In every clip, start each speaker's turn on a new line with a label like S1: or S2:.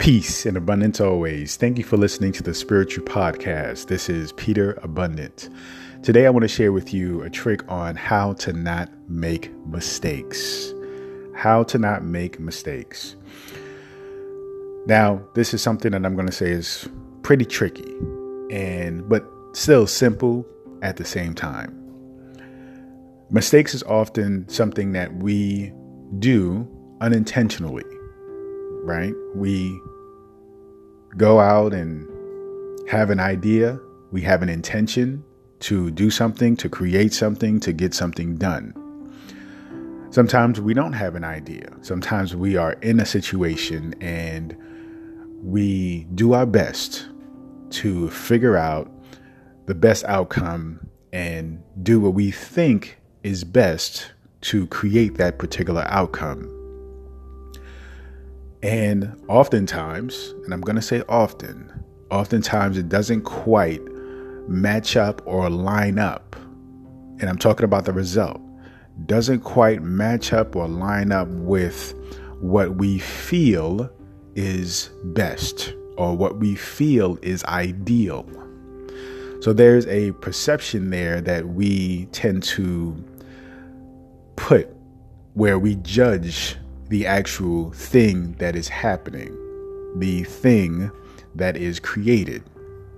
S1: Peace and abundance always. Thank you for listening to the Spiritual Podcast. This is Peter Abundant. Today, I want to share with you a trick on how to not make mistakes. How to not make mistakes. Now, this is something that I'm going to say is pretty tricky, and but still simple at the same time. Mistakes is often something that we do unintentionally, right? We go out and have an idea, we have an intention to do something, to create something, to get something done. Sometimes we don't have an idea. Sometimes we are in a situation and we do our best to figure out the best outcome and do what we think is best to create that particular outcome. And oftentimes, and I'm going to say often, oftentimes it doesn't quite match up or line up. And I'm talking about the result. Doesn't quite match up or line up with what we feel is best or what we feel is ideal. So there's a perception there that we tend to put where we judge the actual thing that is happening, the thing that is created.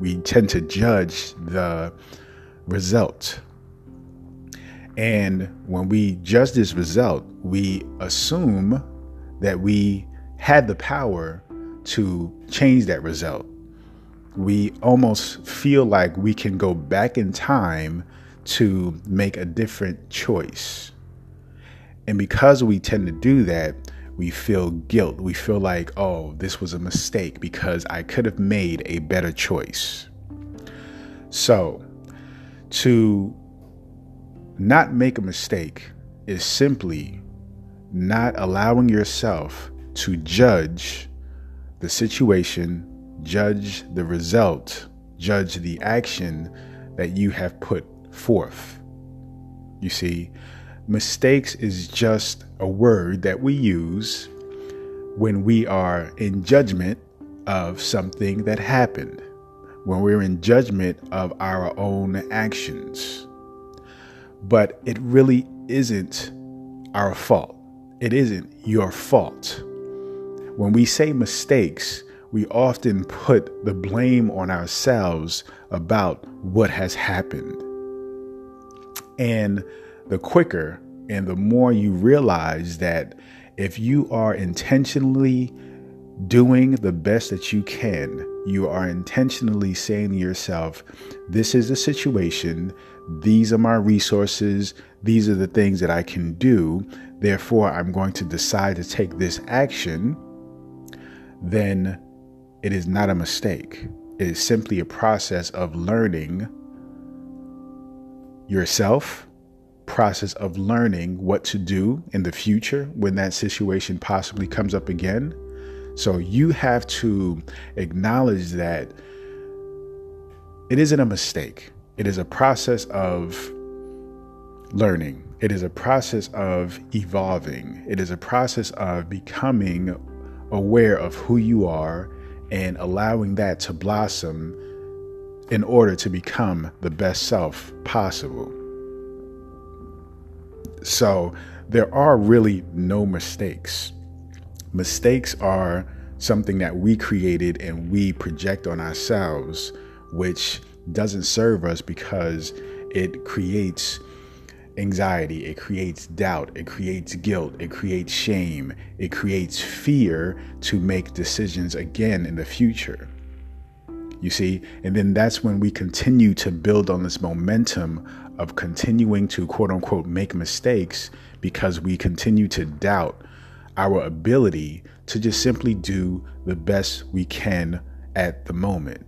S1: We tend to judge the result. And when we judge this result, we assume that we had the power to change that result. We almost feel like we can go back in time to make a different choice. And because we tend to do that, we feel guilt. We feel like, oh, this was a mistake because I could have made a better choice. So, to not make a mistake is simply not allowing yourself to judge the situation, judge the result, judge the action that you have put forth. You see, mistakes is just a word that we use when we are in judgment of something that happened, when we're in judgment of our own actions. But it really isn't our fault. It isn't your fault. When we say mistakes, we often put the blame on ourselves about what has happened. And the quicker and the more you realize that if you are intentionally doing the best that you can, you are intentionally saying to yourself, This is the situation, these are my resources, these are the things that I can do, therefore I'm going to decide to take this action, then it is not a mistake. It is simply a process of learning yourself, process of learning what to do in the future when that situation possibly comes up again. So you have to acknowledge that it isn't a mistake. It is a process of learning. It is a process of evolving. It is a process of becoming aware of who you are and allowing that to blossom in order to become the best self possible. So there are really no mistakes. Mistakes are something that we created and we project on ourselves, which doesn't serve us because it creates anxiety, it creates doubt, it creates guilt, it creates shame, it creates fear to make decisions again in the future. You see, and then that's when we continue to build on this momentum of continuing to quote unquote make mistakes because we continue to doubt our ability to just simply do the best we can at the moment.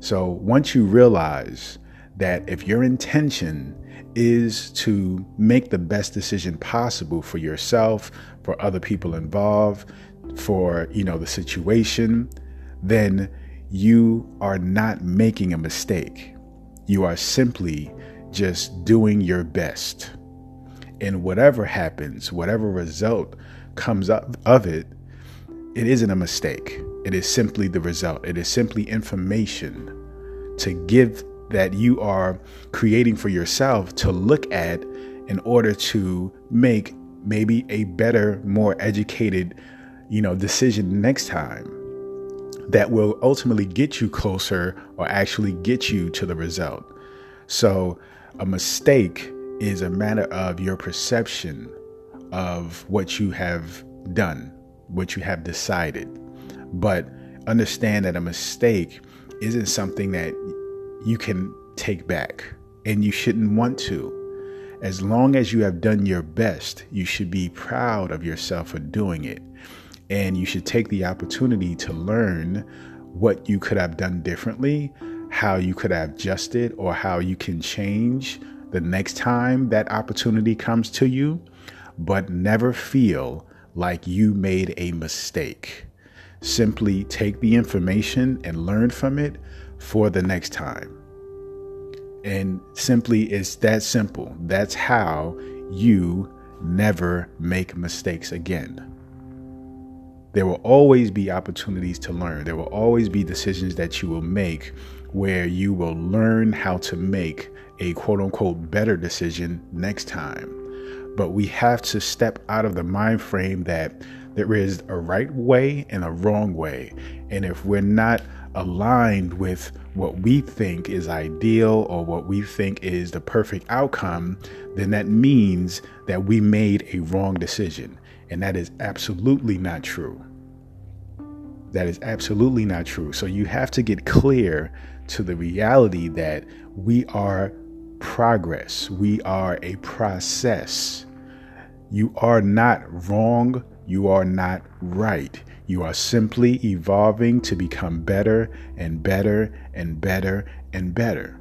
S1: So once you realize that if your intention is to make the best decision possible for yourself, for other people involved, for, you know, the situation, then you are not making a mistake. You are simply just doing your best. And whatever happens, whatever result comes up of it, it isn't a mistake. It is simply the result. It is simply information to give that you are creating for yourself to look at in order to make maybe a better, more educated, you know, decision next time that will ultimately get you closer or actually get you to the result. So, a mistake is a matter of your perception of what you have done, what you have decided. But understand that a mistake isn't something that you can take back, and you shouldn't want to. As long as you have done your best, you should be proud of yourself for doing it. And you should take the opportunity to learn what you could have done differently, how you could have adjusted, or how you can change the next time that opportunity comes to you, but never feel like you made a mistake. Simply take the information and learn from it for the next time. And simply, it's that simple. That's how you never make mistakes again. There will always be opportunities to learn. There will always be decisions that you will make where you will learn how to make a quote unquote better decision next time. But we have to step out of the mind frame that there is a right way and a wrong way. And if we're not aligned with what we think is ideal or what we think is the perfect outcome, then that means that we made a wrong decision. And that is absolutely not true. That is absolutely not true. So you have to get clear to the reality that we are progress, we are a process. You are not wrong, you are not right. You are simply evolving to become better and better and better and better.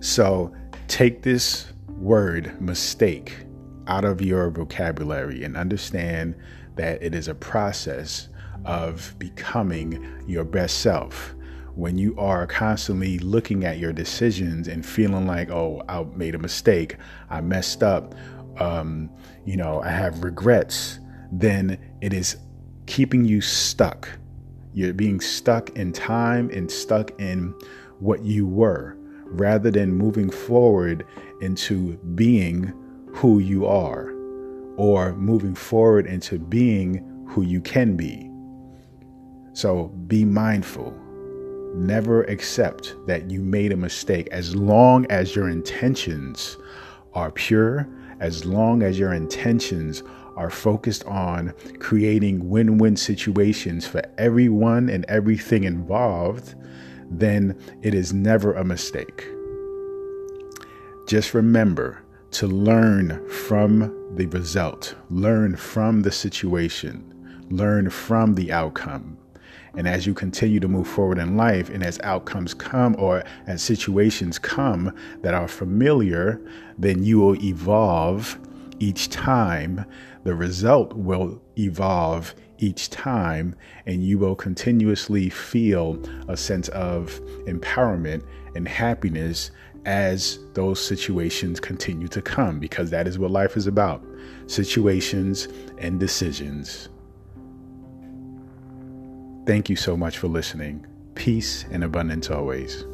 S1: So take this word mistake out of your vocabulary and understand that it is a process of becoming your best self. When you are constantly looking at your decisions and feeling like, oh, I made a mistake, I messed up, um, you know, I have regrets, then it is keeping you stuck. You're being stuck in time and stuck in what you were rather than moving forward into being who you are or moving forward into being who you can be. So be mindful. Never accept that you made a mistake as long as your intentions are pure, as long as your intentions are focused on creating win win situations for everyone and everything involved, then it is never a mistake. Just remember to learn from the result, learn from the situation, learn from the outcome. And as you continue to move forward in life, and as outcomes come or as situations come that are familiar, then you will evolve each time the result will evolve each time, and you will continuously feel a sense of empowerment and happiness as those situations continue to come, because that is what life is about situations and decisions. Thank you so much for listening. Peace and abundance always.